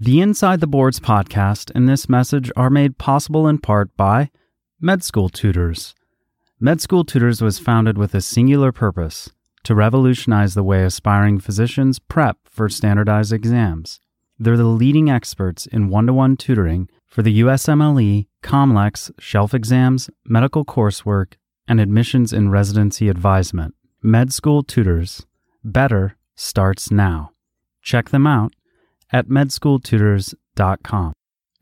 The Inside the Boards podcast and this message are made possible in part by Med School Tutors. Med School Tutors was founded with a singular purpose to revolutionize the way aspiring physicians prep for standardized exams. They're the leading experts in one to one tutoring for the USMLE, COMLEX, shelf exams, medical coursework, and admissions and residency advisement. Med School Tutors. Better starts now. Check them out at medschooltutors.com.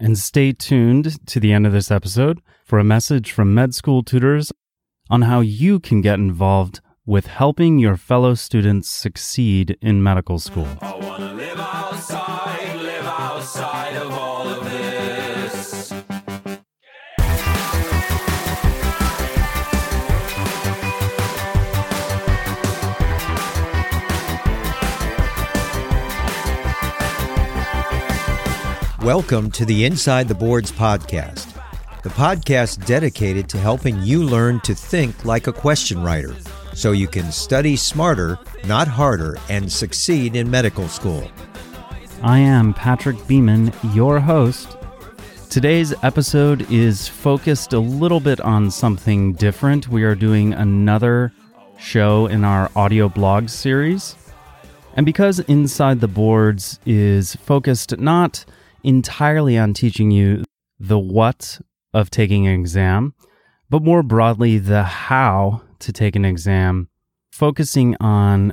And stay tuned to the end of this episode for a message from Med School Tutors on how you can get involved with helping your fellow students succeed in medical school. Live outside, live outside Welcome to the Inside the Boards podcast, the podcast dedicated to helping you learn to think like a question writer so you can study smarter, not harder, and succeed in medical school. I am Patrick Beeman, your host. Today's episode is focused a little bit on something different. We are doing another show in our audio blog series. And because Inside the Boards is focused not entirely on teaching you the what of taking an exam, but more broadly, the how to take an exam, focusing on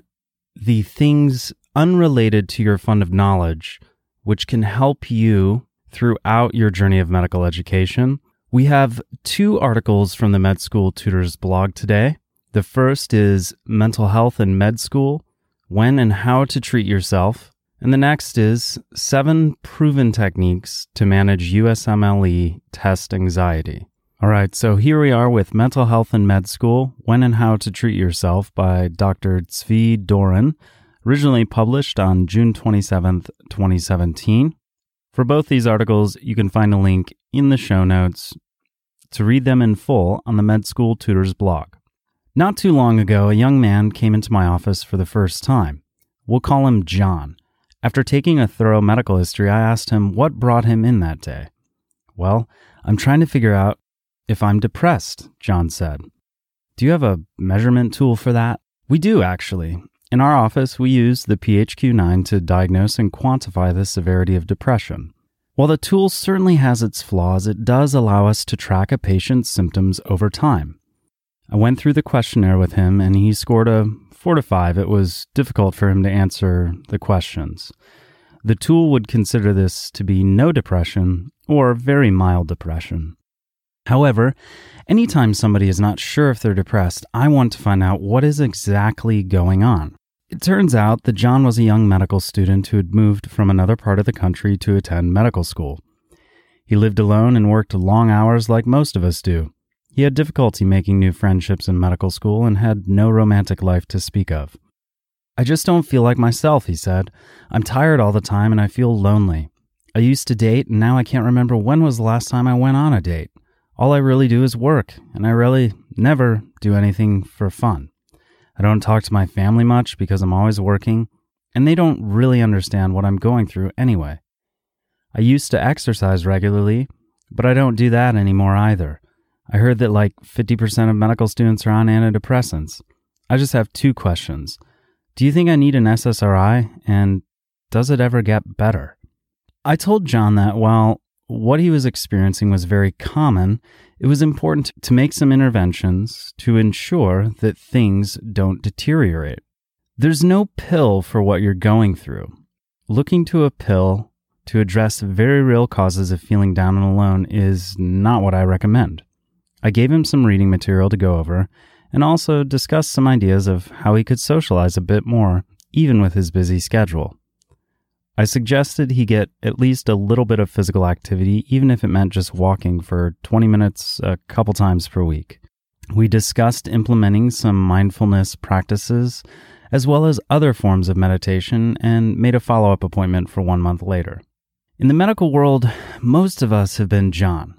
the things unrelated to your fund of knowledge, which can help you throughout your journey of medical education. We have two articles from the Med School Tutors blog today. The first is Mental Health in Med School When and How to Treat Yourself. And the next is seven proven techniques to manage USMLE test anxiety. All right, so here we are with Mental Health in Med School When and How to Treat Yourself by Dr. Tzvi Doran, originally published on June 27th, 2017. For both these articles, you can find a link in the show notes to read them in full on the Med School Tutors blog. Not too long ago, a young man came into my office for the first time. We'll call him John. After taking a thorough medical history, I asked him what brought him in that day. Well, I'm trying to figure out if I'm depressed, John said. Do you have a measurement tool for that? We do, actually. In our office, we use the PHQ 9 to diagnose and quantify the severity of depression. While the tool certainly has its flaws, it does allow us to track a patient's symptoms over time. I went through the questionnaire with him and he scored a 4 to 5. It was difficult for him to answer the questions. The tool would consider this to be no depression or very mild depression. However, anytime somebody is not sure if they're depressed, I want to find out what is exactly going on. It turns out that John was a young medical student who had moved from another part of the country to attend medical school. He lived alone and worked long hours like most of us do. He had difficulty making new friendships in medical school and had no romantic life to speak of. I just don't feel like myself, he said. I'm tired all the time and I feel lonely. I used to date and now I can't remember when was the last time I went on a date. All I really do is work, and I really never do anything for fun. I don't talk to my family much because I'm always working, and they don't really understand what I'm going through anyway. I used to exercise regularly, but I don't do that anymore either. I heard that like 50% of medical students are on antidepressants. I just have two questions. Do you think I need an SSRI? And does it ever get better? I told John that while what he was experiencing was very common, it was important to make some interventions to ensure that things don't deteriorate. There's no pill for what you're going through. Looking to a pill to address very real causes of feeling down and alone is not what I recommend. I gave him some reading material to go over and also discussed some ideas of how he could socialize a bit more, even with his busy schedule. I suggested he get at least a little bit of physical activity, even if it meant just walking for 20 minutes a couple times per week. We discussed implementing some mindfulness practices as well as other forms of meditation and made a follow up appointment for one month later. In the medical world, most of us have been John.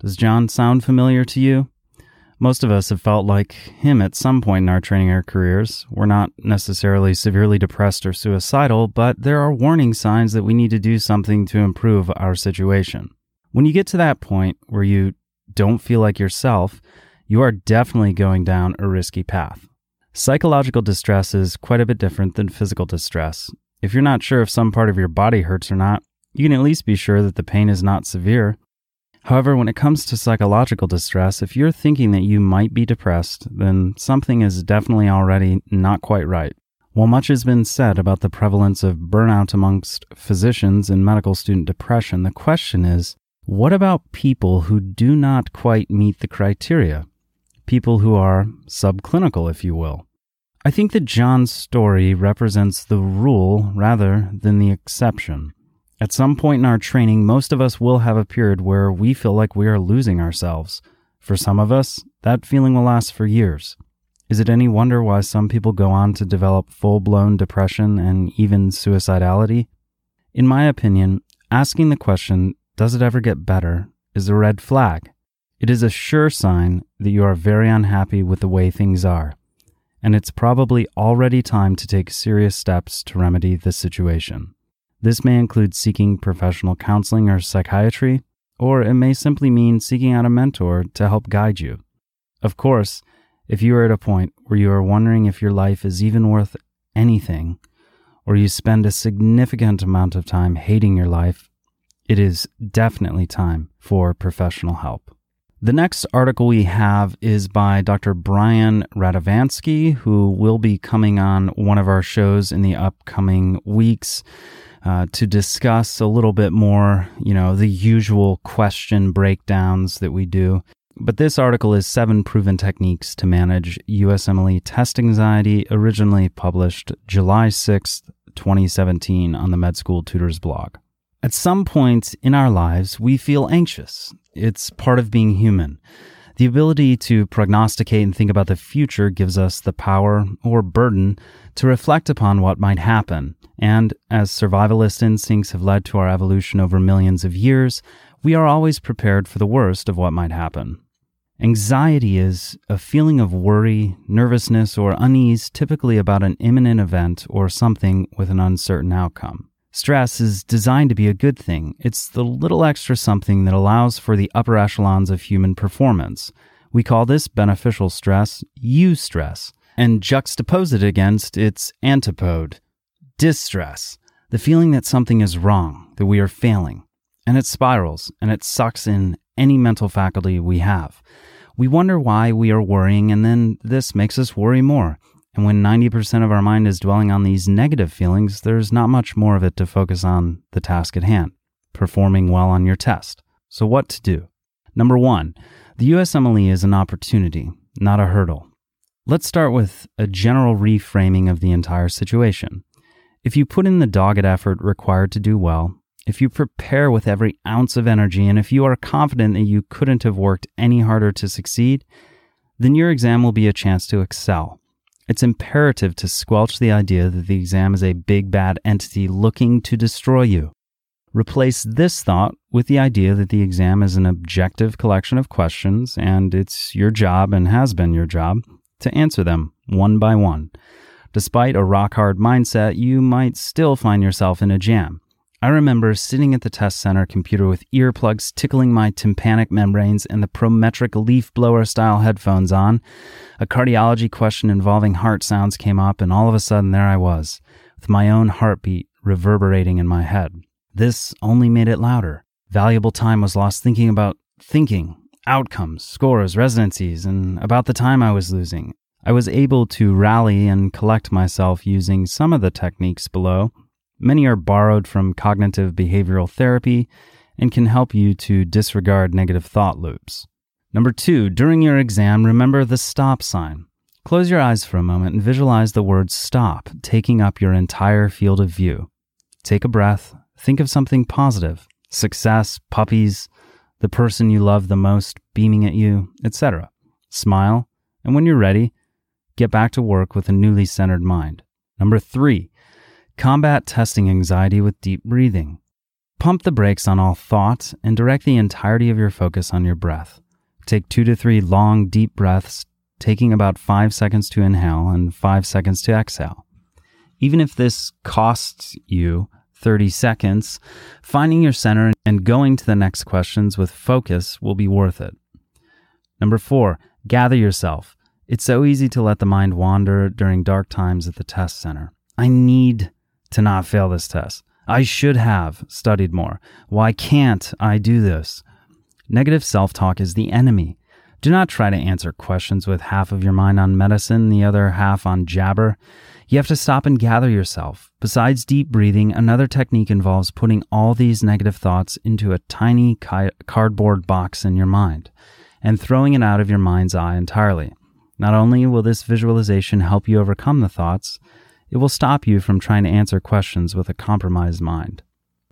Does John sound familiar to you? Most of us have felt like him at some point in our training or careers. We're not necessarily severely depressed or suicidal, but there are warning signs that we need to do something to improve our situation. When you get to that point where you don't feel like yourself, you are definitely going down a risky path. Psychological distress is quite a bit different than physical distress. If you're not sure if some part of your body hurts or not, you can at least be sure that the pain is not severe. However, when it comes to psychological distress, if you're thinking that you might be depressed, then something is definitely already not quite right. While much has been said about the prevalence of burnout amongst physicians and medical student depression, the question is what about people who do not quite meet the criteria? People who are subclinical, if you will. I think that John's story represents the rule rather than the exception. At some point in our training, most of us will have a period where we feel like we are losing ourselves. For some of us, that feeling will last for years. Is it any wonder why some people go on to develop full blown depression and even suicidality? In my opinion, asking the question, does it ever get better, is a red flag. It is a sure sign that you are very unhappy with the way things are, and it's probably already time to take serious steps to remedy the situation. This may include seeking professional counseling or psychiatry, or it may simply mean seeking out a mentor to help guide you. Of course, if you are at a point where you are wondering if your life is even worth anything, or you spend a significant amount of time hating your life, it is definitely time for professional help. The next article we have is by Dr. Brian Radovansky, who will be coming on one of our shows in the upcoming weeks uh, to discuss a little bit more, you know, the usual question breakdowns that we do. But this article is Seven Proven Techniques to Manage USMLE Test Anxiety, originally published July 6th, 2017, on the Med School Tutors blog. At some point in our lives, we feel anxious. It's part of being human. The ability to prognosticate and think about the future gives us the power or burden to reflect upon what might happen. And as survivalist instincts have led to our evolution over millions of years, we are always prepared for the worst of what might happen. Anxiety is a feeling of worry, nervousness, or unease, typically about an imminent event or something with an uncertain outcome. Stress is designed to be a good thing. It's the little extra something that allows for the upper echelons of human performance. We call this beneficial stress eustress and juxtapose it against its antipode, distress, the feeling that something is wrong, that we are failing. And it spirals and it sucks in any mental faculty we have. We wonder why we are worrying, and then this makes us worry more. And when 90% of our mind is dwelling on these negative feelings, there's not much more of it to focus on the task at hand, performing well on your test. So, what to do? Number one, the USMLE is an opportunity, not a hurdle. Let's start with a general reframing of the entire situation. If you put in the dogged effort required to do well, if you prepare with every ounce of energy, and if you are confident that you couldn't have worked any harder to succeed, then your exam will be a chance to excel. It's imperative to squelch the idea that the exam is a big bad entity looking to destroy you. Replace this thought with the idea that the exam is an objective collection of questions and it's your job and has been your job to answer them one by one. Despite a rock hard mindset, you might still find yourself in a jam. I remember sitting at the test center computer with earplugs tickling my tympanic membranes and the Prometric leaf blower style headphones on. A cardiology question involving heart sounds came up, and all of a sudden there I was, with my own heartbeat reverberating in my head. This only made it louder. Valuable time was lost thinking about thinking, outcomes, scores, residencies, and about the time I was losing. I was able to rally and collect myself using some of the techniques below. Many are borrowed from cognitive behavioral therapy and can help you to disregard negative thought loops. Number two, during your exam, remember the stop sign. Close your eyes for a moment and visualize the word stop taking up your entire field of view. Take a breath, think of something positive success, puppies, the person you love the most beaming at you, etc. Smile, and when you're ready, get back to work with a newly centered mind. Number three, combat testing anxiety with deep breathing. Pump the brakes on all thought and direct the entirety of your focus on your breath. Take two to three long, deep breaths, taking about five seconds to inhale and five seconds to exhale. Even if this costs you 30 seconds, finding your center and going to the next questions with focus will be worth it. Number four, gather yourself. It's so easy to let the mind wander during dark times at the test center. I need to not fail this test. I should have studied more. Why can't I do this? Negative self talk is the enemy. Do not try to answer questions with half of your mind on medicine, the other half on jabber. You have to stop and gather yourself. Besides deep breathing, another technique involves putting all these negative thoughts into a tiny ki- cardboard box in your mind and throwing it out of your mind's eye entirely. Not only will this visualization help you overcome the thoughts, it will stop you from trying to answer questions with a compromised mind.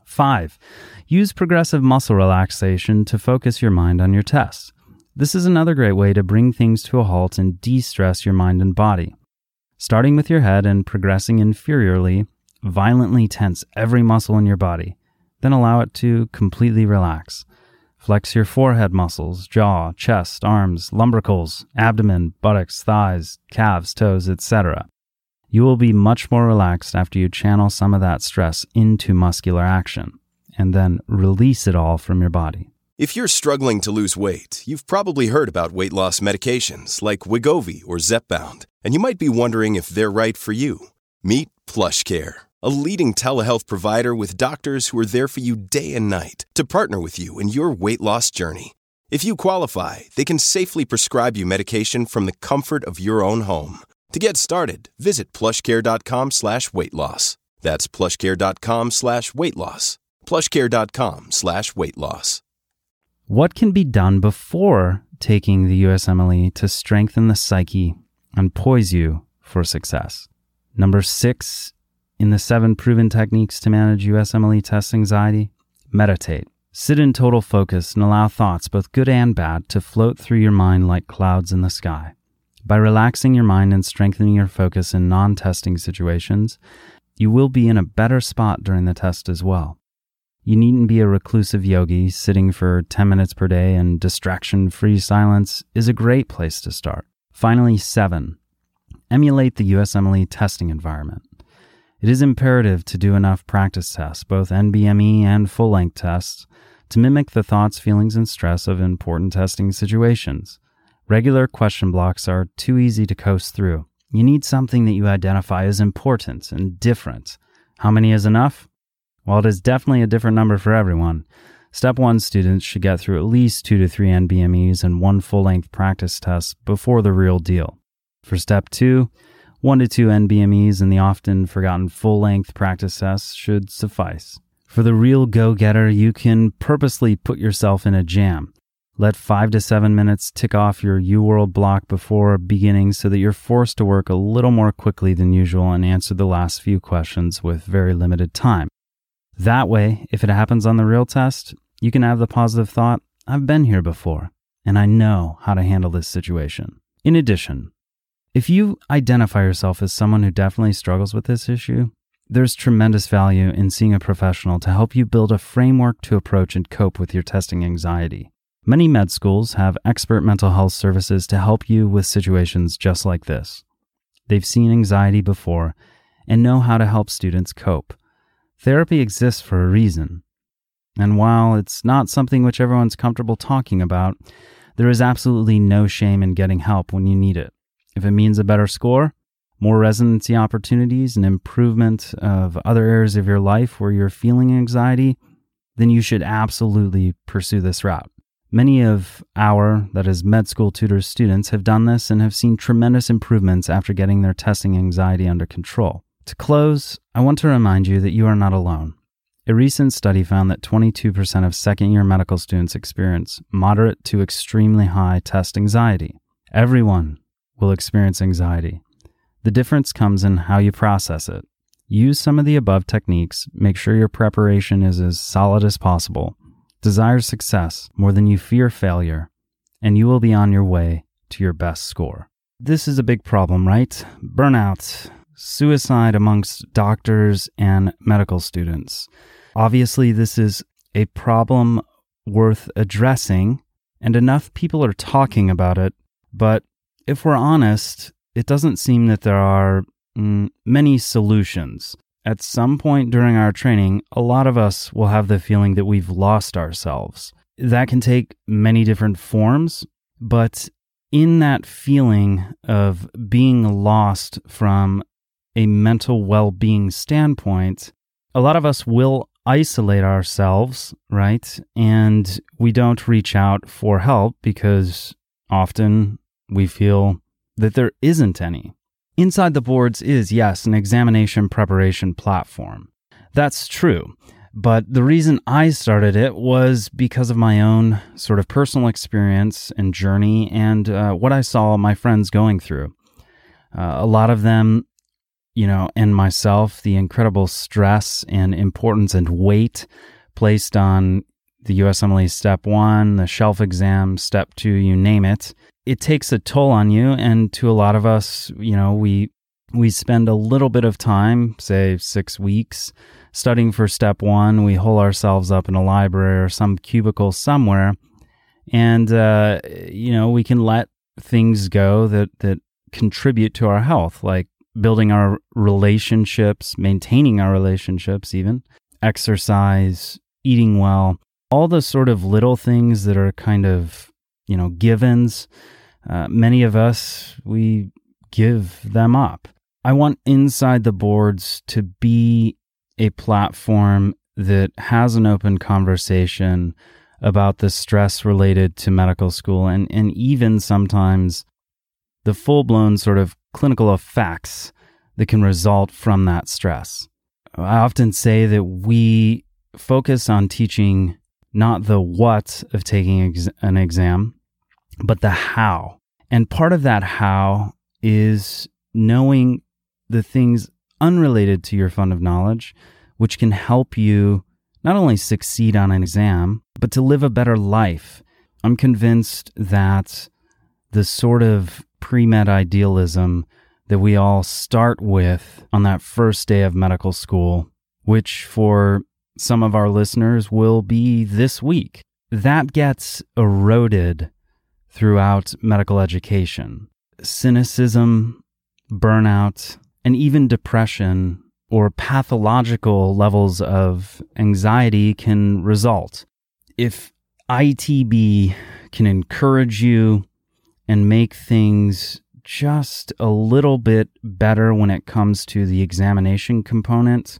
5. Use progressive muscle relaxation to focus your mind on your tests. This is another great way to bring things to a halt and de stress your mind and body. Starting with your head and progressing inferiorly, violently tense every muscle in your body, then allow it to completely relax. Flex your forehead muscles, jaw, chest, arms, lumbricals, abdomen, buttocks, thighs, calves, toes, etc. You will be much more relaxed after you channel some of that stress into muscular action and then release it all from your body. If you're struggling to lose weight, you've probably heard about weight loss medications like Wegovy or Zepbound, and you might be wondering if they're right for you. Meet PlushCare, a leading telehealth provider with doctors who are there for you day and night to partner with you in your weight loss journey. If you qualify, they can safely prescribe you medication from the comfort of your own home. To get started, visit plushcare.com slash weight loss. That's plushcare.com slash weight loss. plushcare.com slash weight loss. What can be done before taking the USMLE to strengthen the psyche and poise you for success? Number six in the seven proven techniques to manage USMLE test anxiety, meditate. Sit in total focus and allow thoughts, both good and bad, to float through your mind like clouds in the sky. By relaxing your mind and strengthening your focus in non testing situations, you will be in a better spot during the test as well. You needn't be a reclusive yogi. Sitting for 10 minutes per day and distraction free silence is a great place to start. Finally, seven, emulate the USMLE testing environment. It is imperative to do enough practice tests, both NBME and full length tests, to mimic the thoughts, feelings, and stress of important testing situations. Regular question blocks are too easy to coast through. You need something that you identify as important and different. How many is enough? While it is definitely a different number for everyone, Step 1 students should get through at least 2 to 3 NBMEs and one full length practice test before the real deal. For Step 2, 1 to 2 NBMEs and the often forgotten full length practice tests should suffice. For the real go getter, you can purposely put yourself in a jam. Let 5 to 7 minutes tick off your UWorld block before beginning so that you're forced to work a little more quickly than usual and answer the last few questions with very limited time. That way, if it happens on the real test, you can have the positive thought, I've been here before, and I know how to handle this situation. In addition, if you identify yourself as someone who definitely struggles with this issue, there's tremendous value in seeing a professional to help you build a framework to approach and cope with your testing anxiety. Many med schools have expert mental health services to help you with situations just like this. They've seen anxiety before and know how to help students cope. Therapy exists for a reason. And while it's not something which everyone's comfortable talking about, there is absolutely no shame in getting help when you need it. If it means a better score, more residency opportunities and improvement of other areas of your life where you're feeling anxiety, then you should absolutely pursue this route. Many of our, that is, med school tutors students, have done this and have seen tremendous improvements after getting their testing anxiety under control. To close, I want to remind you that you are not alone. A recent study found that 22% of second year medical students experience moderate to extremely high test anxiety. Everyone will experience anxiety. The difference comes in how you process it. Use some of the above techniques, make sure your preparation is as solid as possible, desire success more than you fear failure, and you will be on your way to your best score. This is a big problem, right? Burnout, suicide amongst doctors and medical students. Obviously, this is a problem worth addressing, and enough people are talking about it. But if we're honest, it doesn't seem that there are mm, many solutions. At some point during our training, a lot of us will have the feeling that we've lost ourselves. That can take many different forms, but in that feeling of being lost from a mental well being standpoint, a lot of us will isolate ourselves, right? And we don't reach out for help because often we feel that there isn't any. Inside the Boards is, yes, an examination preparation platform. That's true. But the reason I started it was because of my own sort of personal experience and journey and uh, what I saw my friends going through. Uh, a lot of them, you know, and myself, the incredible stress and importance and weight placed on the USMLE Step 1, the shelf exam, Step 2, you name it it takes a toll on you and to a lot of us you know we we spend a little bit of time say 6 weeks studying for step 1 we hole ourselves up in a library or some cubicle somewhere and uh, you know we can let things go that that contribute to our health like building our relationships maintaining our relationships even exercise eating well all the sort of little things that are kind of you know givens uh, many of us, we give them up. I want Inside the Boards to be a platform that has an open conversation about the stress related to medical school and, and even sometimes the full blown sort of clinical effects that can result from that stress. I often say that we focus on teaching not the what of taking ex- an exam, but the how. And part of that how is knowing the things unrelated to your fund of knowledge, which can help you not only succeed on an exam, but to live a better life. I'm convinced that the sort of pre med idealism that we all start with on that first day of medical school, which for some of our listeners will be this week, that gets eroded throughout medical education. Cynicism, burnout, and even depression or pathological levels of anxiety can result. If ITB can encourage you and make things just a little bit better when it comes to the examination component,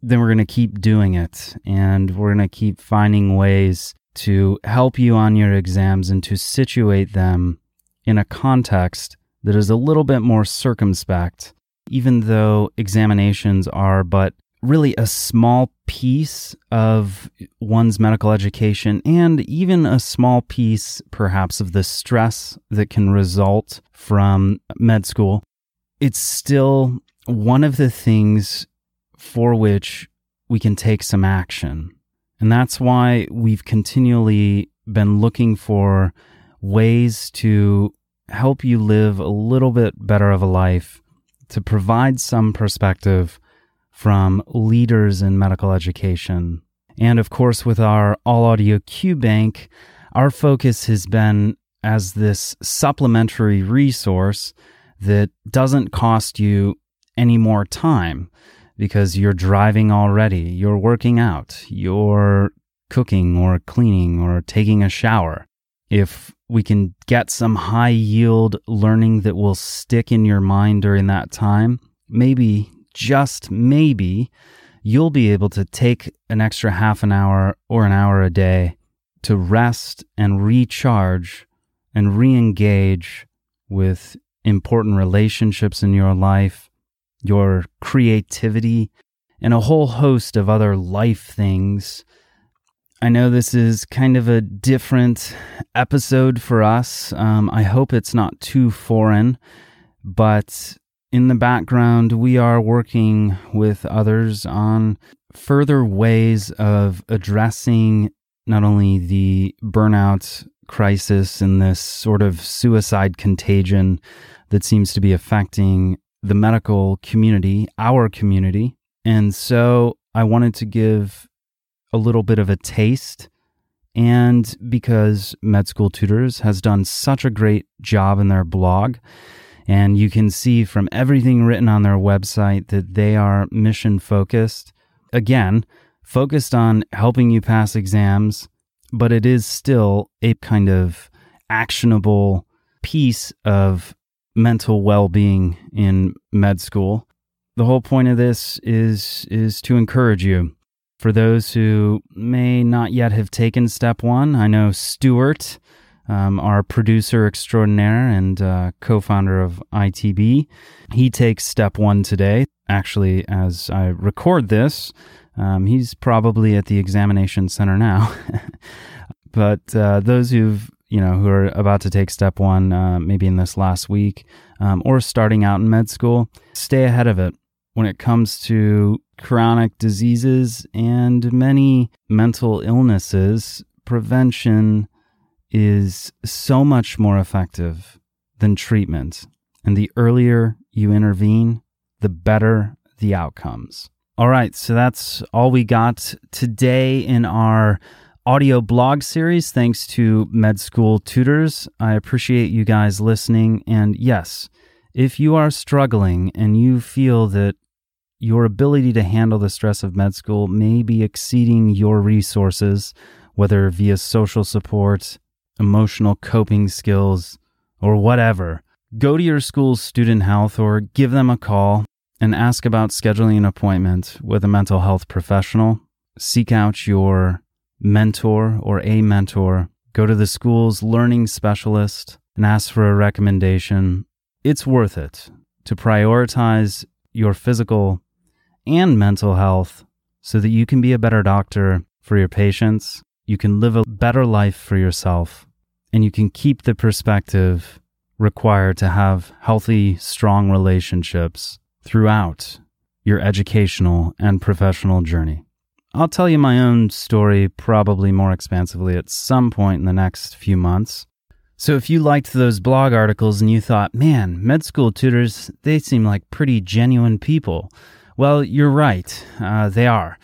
then we're going to keep doing it and we're going to keep finding ways to help you on your exams and to situate them in a context that is a little bit more circumspect, even though examinations are but really a small piece of one's medical education and even a small piece, perhaps, of the stress that can result from med school. It's still one of the things for which we can take some action. And that's why we've continually been looking for ways to help you live a little bit better of a life, to provide some perspective from leaders in medical education. And of course, with our All Audio Q Bank, our focus has been as this supplementary resource that doesn't cost you any more time because you're driving already, you're working out, you're cooking or cleaning or taking a shower. If we can get some high yield learning that will stick in your mind during that time, maybe, just maybe, you'll be able to take an extra half an hour or an hour a day to rest and recharge and re engage with important relationships in your life, your creativity, and a whole host of other life things. I know this is kind of a different episode for us. Um, I hope it's not too foreign, but in the background, we are working with others on further ways of addressing not only the burnout crisis and this sort of suicide contagion that seems to be affecting the medical community, our community. And so I wanted to give a little bit of a taste. And because Med School Tutors has done such a great job in their blog, and you can see from everything written on their website that they are mission focused. Again, focused on helping you pass exams, but it is still a kind of actionable piece of mental well-being in med school. The whole point of this is is to encourage you. For those who may not yet have taken step 1, I know Stuart um, our producer extraordinaire and uh, co founder of ITB. He takes step one today. Actually, as I record this, um, he's probably at the examination center now. but uh, those who've you know who are about to take step one, uh, maybe in this last week, um, or starting out in med school, stay ahead of it when it comes to chronic diseases and many mental illnesses. Prevention is so much more effective than treatment. And the earlier you intervene, the better the outcomes. All right, so that's all we got today in our audio blog series. Thanks to Med School Tutors. I appreciate you guys listening. And yes, if you are struggling and you feel that your ability to handle the stress of med school may be exceeding your resources, whether via social support, emotional coping skills, or whatever, go to your school's student health or give them a call and ask about scheduling an appointment with a mental health professional. Seek out your mentor or a mentor. Go to the school's learning specialist and ask for a recommendation. It's worth it to prioritize your physical and mental health so that you can be a better doctor for your patients. You can live a better life for yourself and you can keep the perspective required to have healthy, strong relationships throughout your educational and professional journey. I'll tell you my own story probably more expansively at some point in the next few months. So if you liked those blog articles and you thought, man, med school tutors, they seem like pretty genuine people. Well, you're right. Uh, they are.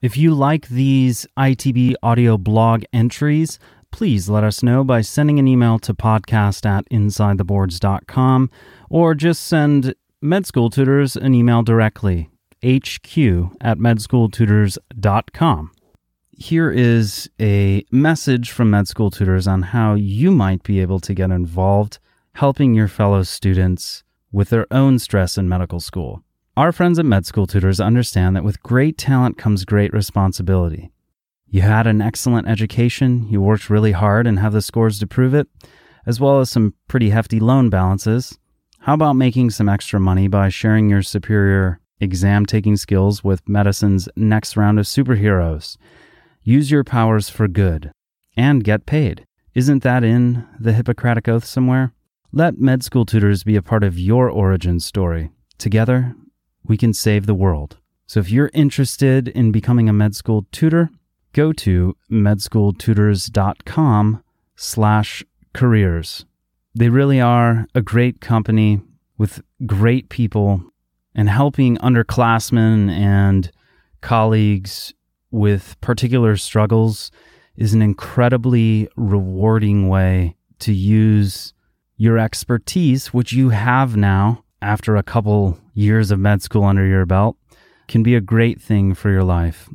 If you like these ITB audio blog entries, please let us know by sending an email to podcast at insidetheboards.com or just send med school tutors an email directly hq at medschooltutors.com here is a message from med school tutors on how you might be able to get involved helping your fellow students with their own stress in medical school. Our friends at med school tutors understand that with great talent comes great responsibility. You had an excellent education, you worked really hard and have the scores to prove it, as well as some pretty hefty loan balances. How about making some extra money by sharing your superior exam taking skills with medicine's next round of superheroes? Use your powers for good and get paid. Isn't that in the Hippocratic Oath somewhere? Let med school tutors be a part of your origin story. Together, we can save the world. So if you're interested in becoming a med school tutor, go to medschooltutors.com slash careers. They really are a great company with great people and helping underclassmen and colleagues with particular struggles is an incredibly rewarding way to use your expertise, which you have now after a couple years of med school under your belt, can be a great thing for your life.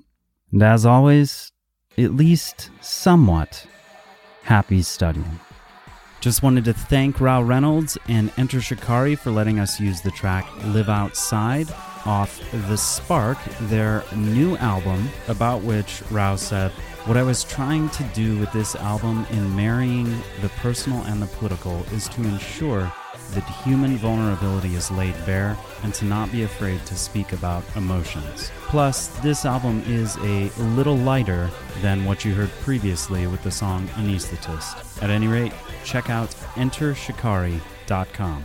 And as always, at least somewhat happy studying. Just wanted to thank Rou Reynolds and Enter Shikari for letting us use the track Live Outside off The Spark, their new album, about which Rou said, What I was trying to do with this album in marrying the personal and the political is to ensure that human vulnerability is laid bare and to not be afraid to speak about emotions. Plus, this album is a little lighter than what you heard previously with the song Anesthetist. At any rate, check out entershikari.com.